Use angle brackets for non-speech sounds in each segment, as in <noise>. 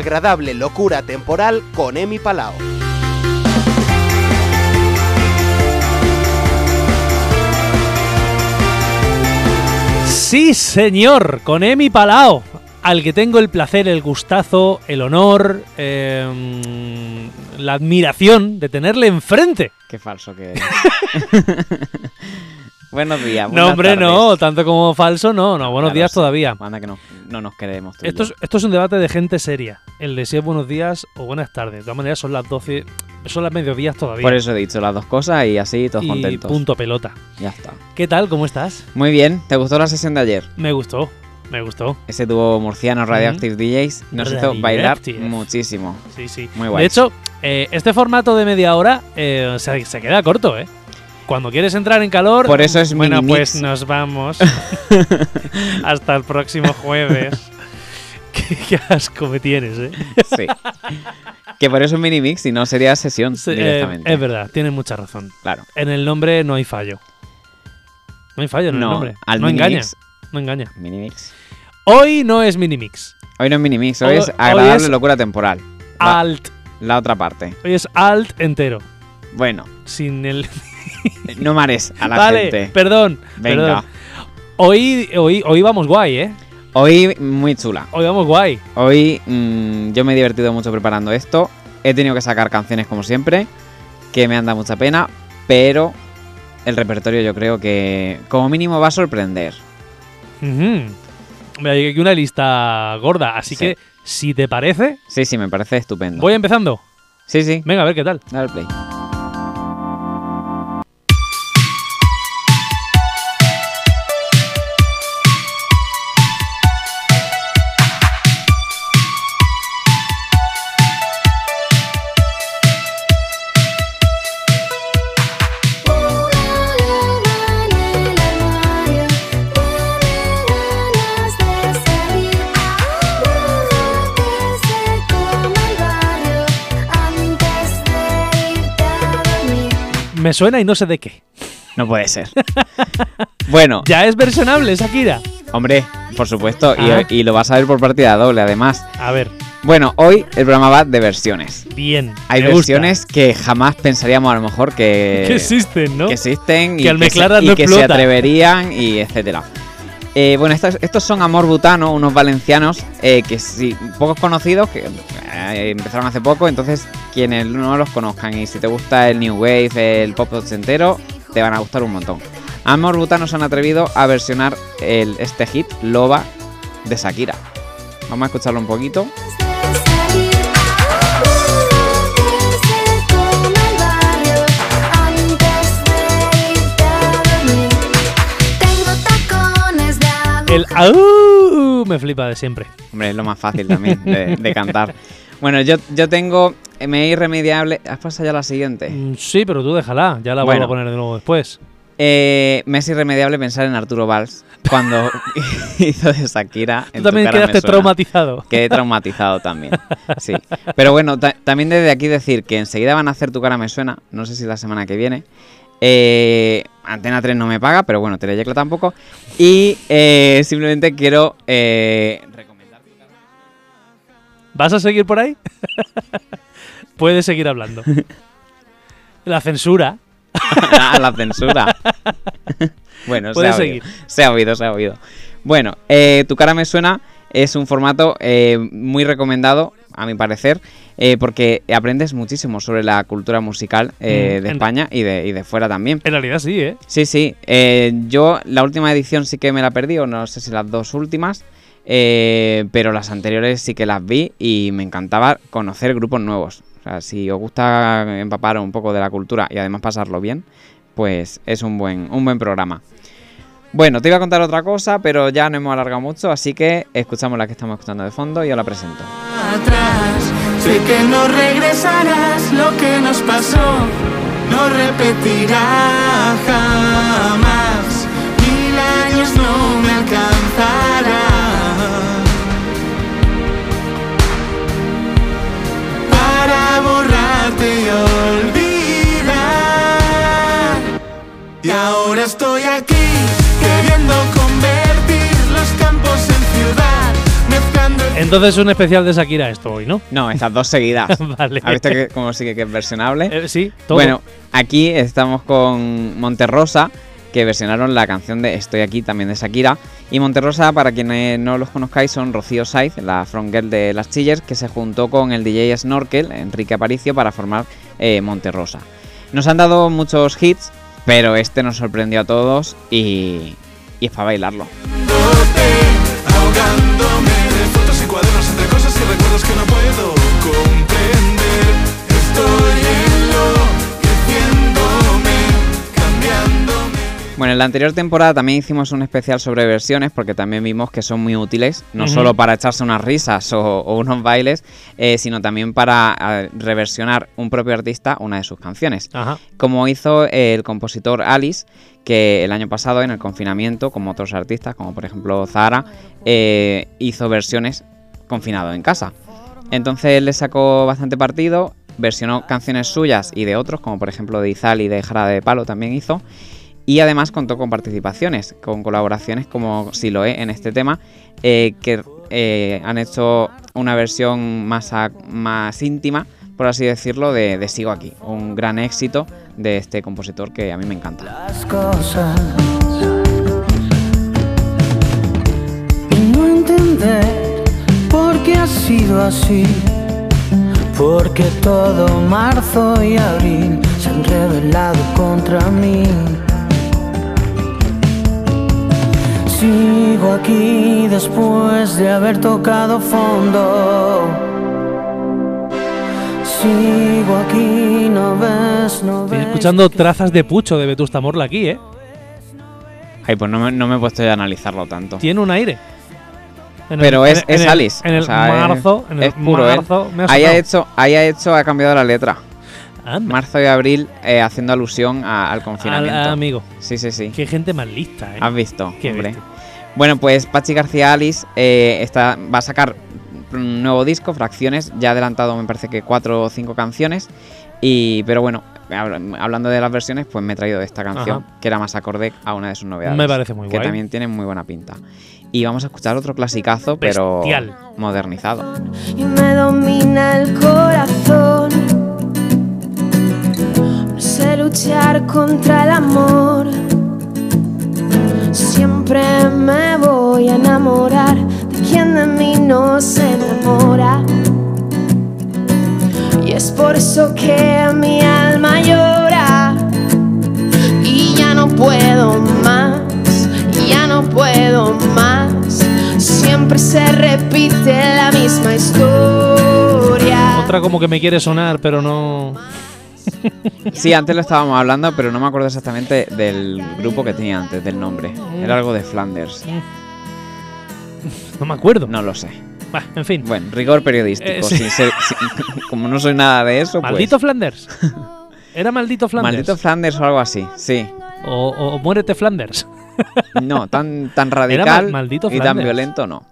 agradable locura temporal con Emi Palao. Sí, señor, con Emi Palao, al que tengo el placer, el gustazo, el honor, em, la admiración de tenerle enfrente. Qué falso que <laughs> es. <laughs> buenos días. No, hombre, tardes. no, tanto como falso, no, no, buenos Claro, días sí. todavía. Anda que no, no nos queremos. Esto es, esto es un debate de gente seria, el de si es buenos días o buenas tardes. De todas maneras, son las 12, son las mediodías todavía. Por eso he dicho las dos cosas y así todos y contentos. punto pelota. Ya está. ¿Qué tal? ¿Cómo estás? Muy bien, ¿te gustó la sesión de ayer? Me gustó, me gustó. Ese dúo murciano Radioactive DJs nos hizo bailar muchísimo. Sí, sí. Muy guay. De hecho, eh, este formato de media hora eh, se, se queda corto, ¿eh? Cuando quieres entrar en calor. Por eso es Bueno, mini pues mix. nos vamos. <laughs> Hasta el próximo jueves. <laughs> qué, qué asco me tienes, ¿eh? Sí. que por eso es mini mix y no sería sesión Sí, eh, directamente. es verdad, tienes mucha razón. Claro. En el nombre no hay fallo. No hay fallo en el No, nombre. al no engaña. mix. No engaña. Mini mix. Hoy no es Minimix. Hoy no es mini mix, hoy, Hoy- es hoy agradable es- locura temporal. La, Alt. la otra parte. Hoy es alt entero. Bueno, Sin el. <laughs> no mares a la vale, gente. perdón. Venga. perdón. Hoy, hoy, hoy vamos guay, ¿eh? Hoy muy chula. Hoy vamos guay. Hoy mm, yo me he divertido mucho preparando esto. He tenido que sacar canciones como siempre, que me han dado mucha pena, pero el repertorio yo creo que como mínimo va a sorprender. Ujú. Mira, hay aquí una lista gorda, así Sí. que si te parece, Sí, sí, me parece estupendo. voy empezando. Sí, sí, Venga, a ver qué tal. dale play. Me suena y no sé de qué. No puede ser. <laughs> bueno, Ya es versionable, Shakira. hombre, por supuesto, y- Ah. y, lo vas a ver por partida doble además. A ver, Bueno, hoy el programa va de versiones. bien. Hay gusta. versiones que jamás pensaríamos a lo mejor que, que existen, ¿no? que existen y Que al que, se, y que se atreverían y etcétera. Eh, bueno, estos, estos son Amor Butano, unos valencianos eh, que sí, pocos conocidos, que eh, empezaron hace poco, entonces quienes no los conozcan y si te gusta el New Wave, el pop ochentero, te van a gustar un montón. Amor Butano se han atrevido a versionar el, este hit, Loba, de Shakira. Vamos a escucharlo un poquito. El au me flipa de siempre. Hombre, es lo más fácil también de, de cantar. Bueno, yo, yo tengo. Me irremediable. ¿Has pasado ya la siguiente? Mm, Sí, pero tú déjala. Ya la Bueno. vuelvo a poner de nuevo después. Eh, me es irremediable pensar en Arturo Valls cuando <laughs> hizo de Shakira. Tú en Tu también cara me quedaste traumatizado. Quedé traumatizado también. Sí. Pero bueno, ta- también desde aquí decir que enseguida van a hacer Tu cara me suena. No sé si la semana que viene. Eh, Antena 3 no me paga, pero bueno, Teleyecla tampoco. Y eh, simplemente quiero eh, recomendar. ¿Vas a seguir por ahí? <laughs> Puedes seguir hablando. La censura. Ah, <laughs> la censura. <laughs> bueno, se ha, oído, se ha oído, se ha oído. Bueno, eh, Tu cara me suena es un formato muy recomendado, a mi parecer, eh, porque aprendes muchísimo sobre la cultura musical eh, Mm, de España y de, y de fuera también. En realidad sí, ¿eh? Sí, sí. eh, yo la última edición sí que me la perdí, o no sé si las dos últimas, eh, pero las anteriores sí que las vi y me encantaba conocer grupos nuevos. O sea, si os gusta empapar un poco de la cultura y además pasarlo bien, pues es un buen, un buen programa. Bueno, te iba a contar otra cosa, pero ya no hemos alargado mucho, así que escuchamos la que estamos escuchando de fondo y os la presento. atrás. Sé que no regresarás, lo que nos pasó no repetirá jamás. Mil años no me alcanzarán para borrarte y olvidar. Y ahora estoy aquí, Entonces un especial de Shakira esto hoy, ¿no? No, estas dos seguidas. <laughs> vale. ¿Has visto que, cómo sí que es versionable? Eh, sí, todo. Bueno, aquí estamos con Monterrosa, que versionaron la canción de Estoy aquí, también de Shakira. Y Monterrosa, para quienes no los conozcáis, son Rocío Saiz, la frontgirl de las Chillers, que se juntó con el DJ Snorkel, Enrique Aparicio, para formar eh, Monterrosa. Nos han dado muchos hits, pero este nos sorprendió a todos y, y es para bailarlo. Bueno, en la anterior temporada también hicimos un especial sobre versiones porque también vimos que son muy útiles, no solo para echarse unas risas o, o unos bailes, eh, sino también para eh, reversionar un propio artista una de sus canciones. Ajá. Como hizo el compositor Alice, que el año pasado en el confinamiento, como otros artistas, como por ejemplo Zara, eh, hizo versiones confinado en casa. Entonces él le sacó bastante partido, versionó canciones suyas y de otros, como por ejemplo de Izal y de Jara de Palo también hizo. Y además contó con participaciones, con colaboraciones como Siloé en este tema, eh, que eh, han hecho una versión más, más íntima, por así decirlo, de, Sigo aquí. Un gran éxito de este compositor que a mí me encanta. las cosas ha sido así. Porque todo marzo y abril se han rebelado contra mí. Sigo aquí después de haber tocado fondo. Sigo aquí, no ves, no Estoy ves. escuchando trazas de pucho de Vetusta Morla aquí, ¿eh? Ay, pues no me, no me he puesto ya a analizarlo tanto. Tiene un aire. En el- Pero es, en- en es el- Alice. En el o sea, es- marzo, en el es puro él. marzo, me ha Ahí ha, sonado. hecho, ahí ha hecho, ha cambiado la letra. Anda, Marzo y abril eh, haciendo alusión a- al al- confinamiento. amigo. Sí, sí, sí. Qué gente más lista, ¿eh? Has visto, Qué hombre. bestia. Bueno, pues Pachi García Alice eh, está, va a sacar un nuevo disco, Fracciones. Ya ha adelantado, me parece que cuatro o cinco canciones. Y, pero bueno, hab- hablando de las versiones, pues me he traído esta canción, que era más acorde a una de sus novedades. Me parece muy Que guay. también tiene muy buena pinta. Y vamos a escuchar otro clasicazo, pero Bestial. modernizado. y me domina el corazón. Luchar contra el amor. Siempre me voy a enamorar de quien de mí no se enamora. Y es por eso que mi alma llora. Y ya no puedo más, ya no puedo más. Siempre se repite la misma historia. Otra como que me quiere sonar, pero no. Sí, antes lo estábamos hablando, pero no me acuerdo exactamente del grupo que tenía antes, del nombre. Era algo de Flanders. No me acuerdo. No lo sé. Bah, en fin. Bueno, rigor periodístico. Eh, sí. sin ser- sin- como no soy nada de eso, pues. ¿Maldito Flanders? <laughs> ¿Era maldito Flanders? Maldito Flanders o algo así, sí. o, o- o muérete Flanders. No, tan, tan radical mal- maldito y tan violento no.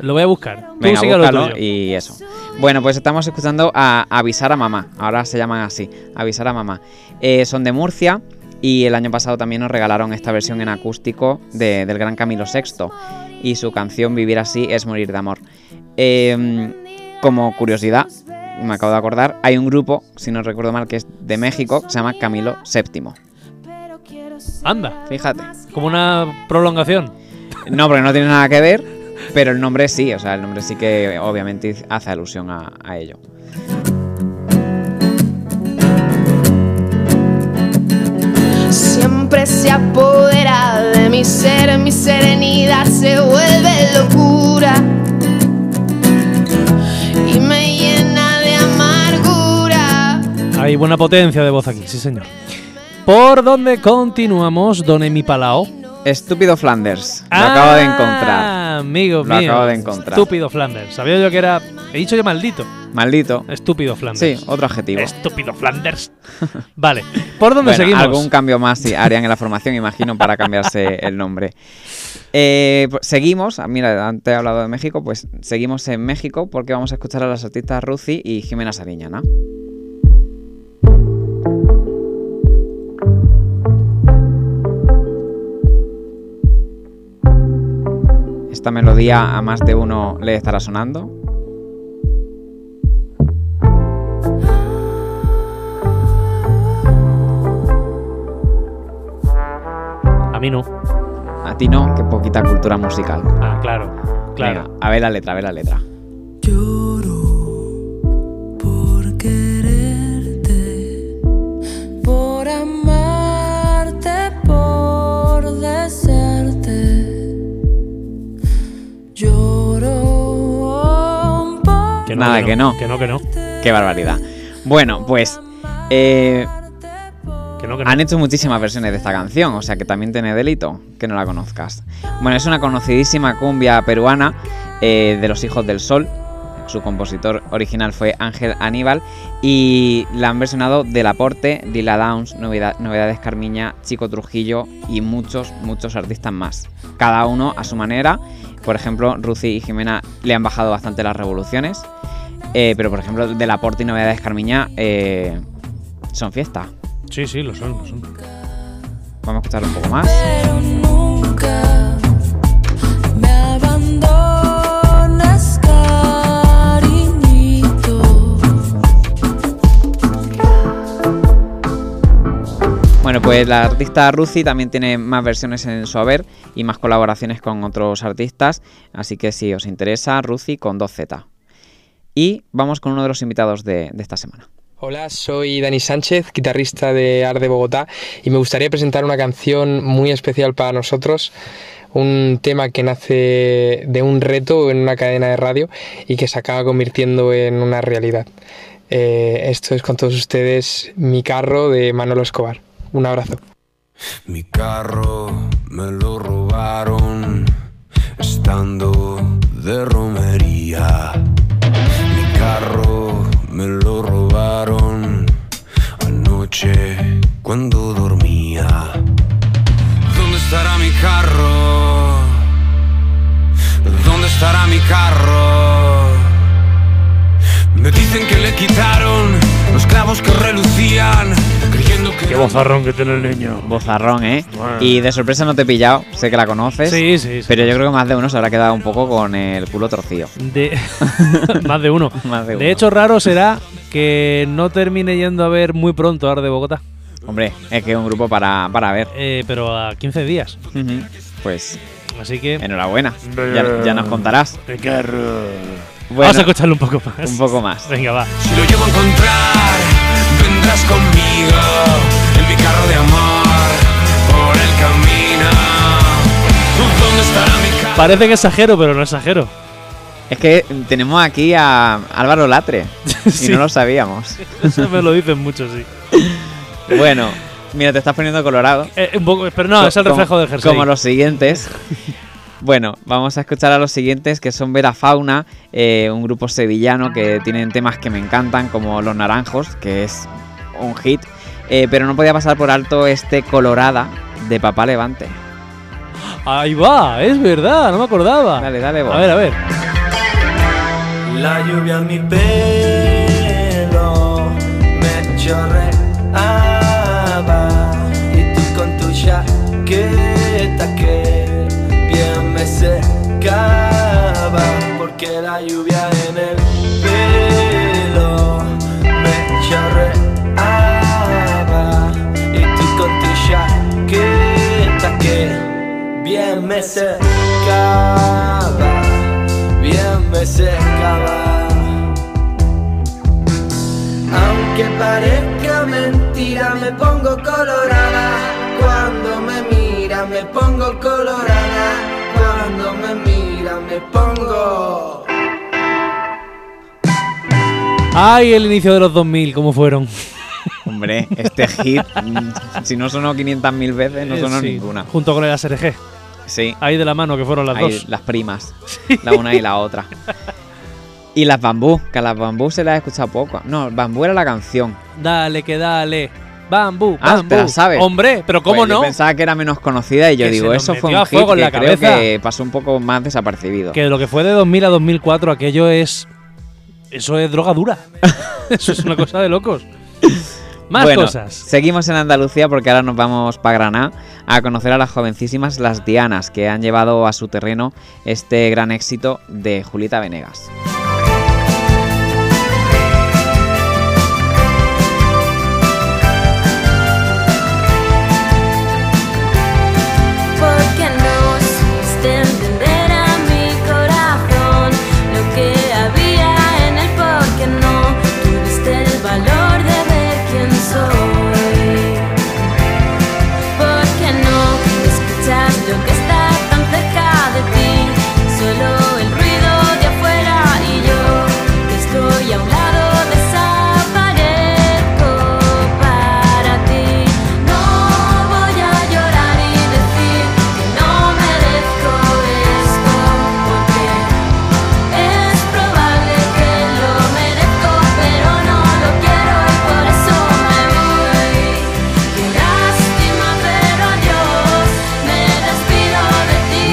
Lo voy a buscar. Tú Venga, búscalo y eso. Bueno, pues estamos escuchando a Avisar a Mamá. Ahora se llaman así, Avisar a Mamá. Eh, son de Murcia y el año pasado también nos regalaron esta versión en acústico de- del gran Camilo VI. Y su canción Vivir así es morir de amor. Eh, como curiosidad, me acabo de acordar, hay un grupo, si no recuerdo mal, que es de México, que se llama Camilo VII. Anda, Fíjate. como una prolongación. No, porque no tiene nada que ver, pero el nombre sí, o sea, el nombre sí que obviamente hace alusión a, a ello. Siempre se apodera de mi ser, mi serenidad se vuelve locura y me llena de amargura. Hay buena potencia de voz aquí, sí señor. ¿Por dónde continuamos, Don Emi Palao? Estúpido Flanders, lo acabo de encontrar. Amigo Lo mío. acabo de encontrar. Estúpido Flanders. Sabía yo que era. He dicho yo maldito. Maldito. Estúpido Flanders. Sí, otro adjetivo. Estúpido Flanders. <laughs> vale. ¿Por dónde Bueno, seguimos? algún cambio más sí, harían en la formación, imagino, para cambiarse el nombre. Eh, pues, seguimos, ah, mira, antes he hablado de México, pues seguimos en México porque vamos a escuchar a las artistas Ruzi y Jimena Sariñana. Esta melodía a más de uno le estará sonando. A mí no. A ti no, que poquita cultura musical. Ah, claro. Claro. Venga, a ver la letra, a ver la letra. Que Nada, que no. Que no, que no. Qué barbaridad. Bueno, pues eh, Que no, que no. han hecho muchísimas versiones de esta canción, o sea que también tiene delito que no la conozcas. Bueno, es una conocidísima cumbia peruana eh, de los Hijos del Sol. Su compositor original fue Ángel Aníbal y la han versionado Del Aporte, Dila Downs, Novedad- Novedades Carmiña, Chico Trujillo y muchos, muchos artistas más. Cada uno a su manera. Por ejemplo, Ruci y Jimena le han bajado bastante las revoluciones. Eh, pero por ejemplo, Del Aporte y Novedades Carmiña eh, son fiesta. Sí, sí, lo son, lo son. Vamos a escuchar un poco más. Pero nunca Bueno, pues la artista Ruci también tiene más versiones en su haber y más colaboraciones con otros artistas. Así que si os interesa, Ruci con 2Z. Y vamos con uno de los invitados de, esta semana. Hola, soy Dani Sánchez, guitarrista de Ar de Bogotá, y me gustaría presentar una canción muy especial para nosotros, un tema que nace de un reto en una cadena de radio y que se acaba convirtiendo en una realidad. Eh, esto es con todos ustedes Mi carro de Manolo Escobar. Un abrazo. Mi carro me lo robaron estando de romería. Mi carro me lo robaron anoche cuando dormía. ¿Dónde estará mi carro? ¿Dónde estará mi carro? Me dicen que le quitaron los clavos que relucían, creyendo que Qué bozarrón que tiene el niño. Bozarrón, ¿eh? Bueno. Y de sorpresa no te he pillado, sé que la conoces. Sí, sí, sí. Pero yo creo que más de uno se habrá quedado un poco con el culo torcido. De... <laughs> Más de uno. <laughs> Más de De uno. hecho, raro será que no termine yendo a ver muy pronto Ar de Bogotá. Hombre, es que es un grupo para, para ver. Eh, pero a 15 días. Pues Así que. enhorabuena. Ya, ya nos contarás. De carro. Bueno, Vamos a escucharlo un poco más. un poco más. Venga, va. Si lo llevo a encontrar, vendrás conmigo en mi carro de amor por el camino. ¿Dónde estará mi carro? Parece que exagero, pero no exagero. Es que tenemos aquí a Álvaro Latre <laughs> y no lo sabíamos. <laughs> Eso me lo dicen mucho, sí. Bueno, mira, te estás poniendo colorado. Eh, un poco, pero no, es el Como- reflejo del jersey. Como los siguientes. <laughs> Bueno, vamos a escuchar a los siguientes que son Vera Fauna, eh, un grupo sevillano que tienen temas que me encantan, como Los Naranjos, que es un hit. Eh, pero no podía pasar por alto este Colorada de Papá Levante. Ahí va, es verdad, no me acordaba. Dale, dale, voz. A ver, a ver. La lluvia en mi pelo Ay, el inicio de los 2000, ¿cómo fueron? <laughs> Hombre, este hit, si no sonó 500.000 veces, no Eh, sonó sí, ninguna. Junto con el ASRG. Sí, Ahí de la mano, que fueron las ahí, dos. las primas, <laughs> la una y la otra. Y las bambú, que a las bambú se las he escuchado poco. No, bambú era la canción. Dale, que dale. Bambú, Ah, bambú. te la sabes. Hombre, pero ¿cómo Pues yo no? pensaba que era menos conocida y yo Que digo, eso fue un hit en la que creo que pasó un poco más desapercibido. Que lo que fue de 2000 a 2004, aquello es. Eso es droga dura. <laughs> eso es una cosa de locos. Más bueno, cosas. Seguimos en Andalucía porque ahora nos vamos para Granada a conocer a las jovencísimas Las Dianas, que han llevado a su terreno este gran éxito de Julieta Venegas.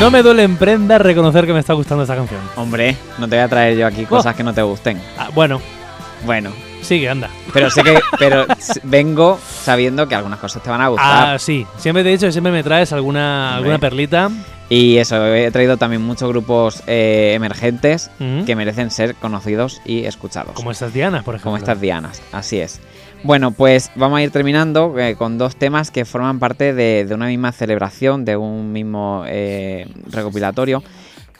No me duele en prenda reconocer que me está gustando esta canción. Hombre, no te voy a traer yo aquí cosas que no te gusten. Ah, bueno, Bueno, sigue, anda. pero sé que <laughs> pero vengo sabiendo que algunas cosas te van a gustar. Ah, sí. Siempre te he dicho que siempre me traes alguna, alguna perlita. Y eso, he traído también muchos grupos eh, emergentes que merecen ser conocidos y escuchados. Como estas Dianas, por ejemplo. como estas dianas, así es. Bueno, pues vamos a ir terminando eh, con dos temas que forman parte de, de una misma celebración, de un mismo eh, recopilatorio.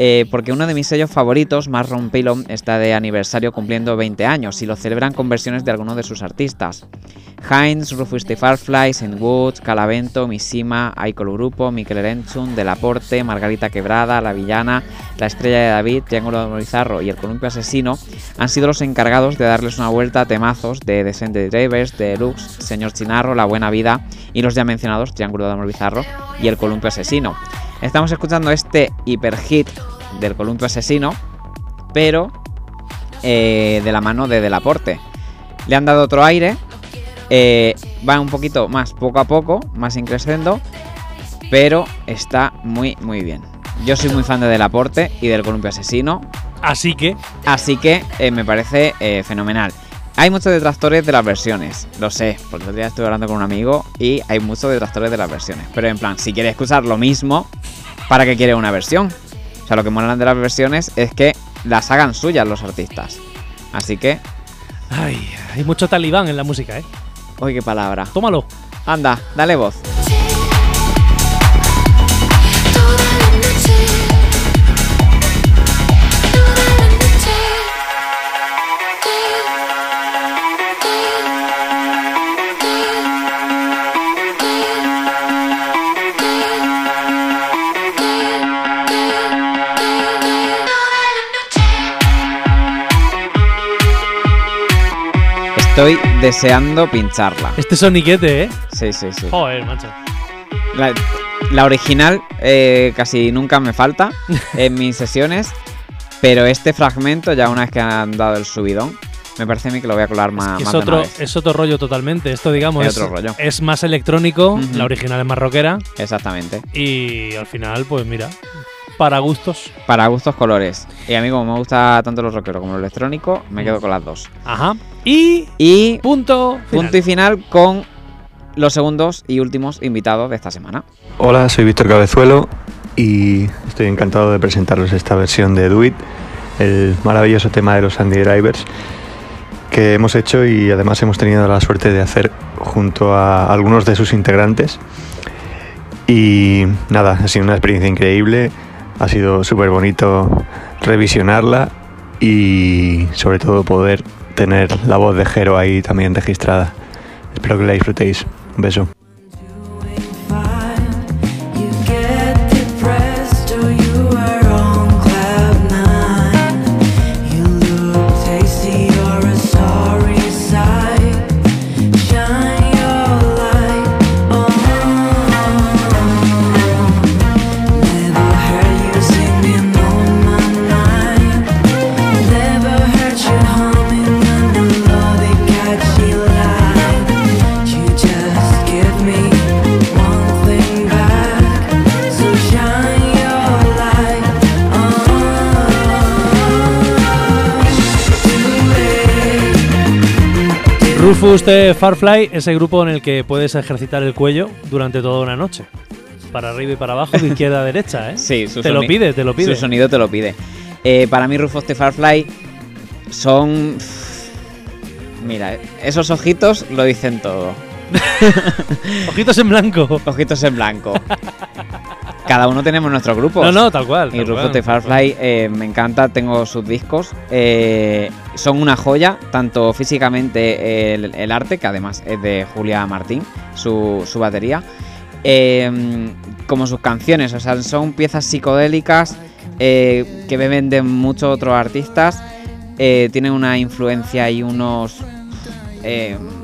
Eh, porque uno de mis sellos favoritos, Marron Pillow, está de aniversario cumpliendo 20 años y lo celebran con versiones de algunos de sus artistas. Heinz, Rufus the Firefly, Saint Woods, Calavento, Mishima, Aiko Grupo, Mikel Erenchun, Delaporte, Margarita Quebrada, La Villana, La Estrella de David, Triángulo de Bizarro y El Columpio Asesino han sido los encargados de darles una vuelta a temazos de Descended Drivers, de Lux, Señor Chinarro, La Buena Vida y los ya mencionados Triángulo de Amor Bizarro y El Columpio Asesino. Estamos escuchando este hiperhit del Columpio Asesino, pero eh, de la mano de Delaporte. Le han dado otro aire, eh, va un poquito más poco a poco, más increciendo, pero está muy muy bien. Yo soy muy fan de Delaporte y del Columpio Asesino, Así que, Así que eh, me parece fenomenal. Hay muchos detractores de las versiones, lo sé, porque el otro día estuve hablando con un amigo y hay muchos detractores de las versiones. Pero en plan, si quieres escuchar lo mismo, ¿para qué quiere una versión? O sea, lo que molan de las versiones es que las hagan suyas los artistas. Así que, ay, hay mucho talibán en la música, ¿eh? uy, qué palabra. Tómalo. Anda, dale voz. Deseando pincharla. Este soniquete, ¿eh? Sí, sí, sí. Joder, macho. La, la original eh, casi nunca me falta <laughs> en mis sesiones, pero este fragmento, ya una vez que han dado el subidón, me parece a mí que lo voy a colar más, Que más es, de una otro, vez. es otro rollo totalmente. Esto, digamos, Es es, otro rollo. es más electrónico. Ujú. La original es más rockera. Exactamente. Y al final, pues mira, para gustos. Para gustos colores. Y a mí como me gusta tanto los rockeros como lo electrónico, me quedo con las dos. Ajá. Y Y punto. final. punto y final con los segundos y últimos invitados de esta semana. Hola, soy Víctor Cabezuelo y estoy encantado de presentaros esta versión de Do It, el maravilloso tema de los Andy Drivers que hemos hecho y además hemos tenido la suerte de hacer junto a algunos de sus integrantes. Y nada, ha sido una experiencia increíble, ha sido súper bonito revisionarla y sobre todo poder tener la voz de Jero ahí también registrada. Espero que la disfrutéis. Un beso. Rufus de Farfly, ese grupo en el que puedes ejercitar el cuello durante toda una noche. para arriba y para abajo, de izquierda a derecha, ¿eh? <laughs> Sí, su te lo pide, te lo pide. Su sonido te lo pide. Eh, para mí, Rufus the Firefly son. Mira, esos ojitos lo dicen todo. <laughs> Ojitos en blanco. Ojitos en blanco. <laughs> Cada uno tenemos nuestro grupo. No, no, tal cual. Y tal Rufus cual, Firefly eh, me encanta, tengo sus discos. eh, son una joya, tanto físicamente el, el arte, que además es de Julia Martín, su, su batería, eh, como sus canciones. O sea, son piezas psicodélicas eh, que beben de muchos otros artistas. tienen una influencia y unos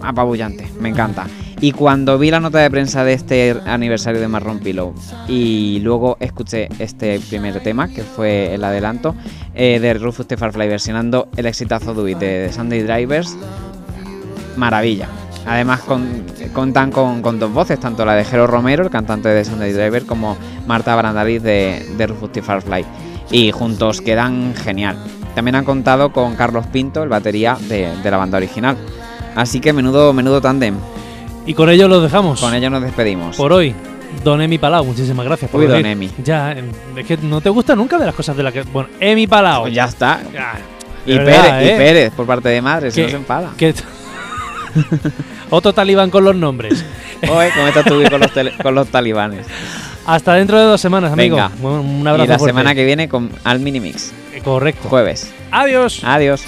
apabullantes, me encanta. Y cuando vi la nota de prensa de este aniversario de Marron Pillow y luego escuché este primer tema, que fue el adelanto, eh, de Rufus the Firefly versionando el exitazo Do It de, Sunday Drivers, maravilla. Además con- contan con, dos voces, tanto la de Jero Romero, el cantante de Sunday Driver, como Marta Brandaliz de, de Rufus the Firefly. Y juntos quedan genial. También han contado con Carlos Pinto, el batería de, de la banda original. Así que menudo, menudo tándem. Y con ello lo dejamos. Con ello nos despedimos. Por hoy. Don Emi Palau, muchísimas gracias por Uy, venir. Don Emi. Ya, em, es que no te gusta nunca de las cosas de las que. Bueno, Emi Palau. Pues ya está. Y Pérez, y ¿eh? Pérez, por parte de madre, si no se enfada. que- <laughs> Otro talibán con los nombres. Oye, ¿cómo estás tú con los, <laughs> con los talibanes? Hasta dentro de dos semanas, amigo. Venga. Un abrazo y la fuerte. semana que viene con Al Minimix. Correcto. Jueves. Adiós. Adiós.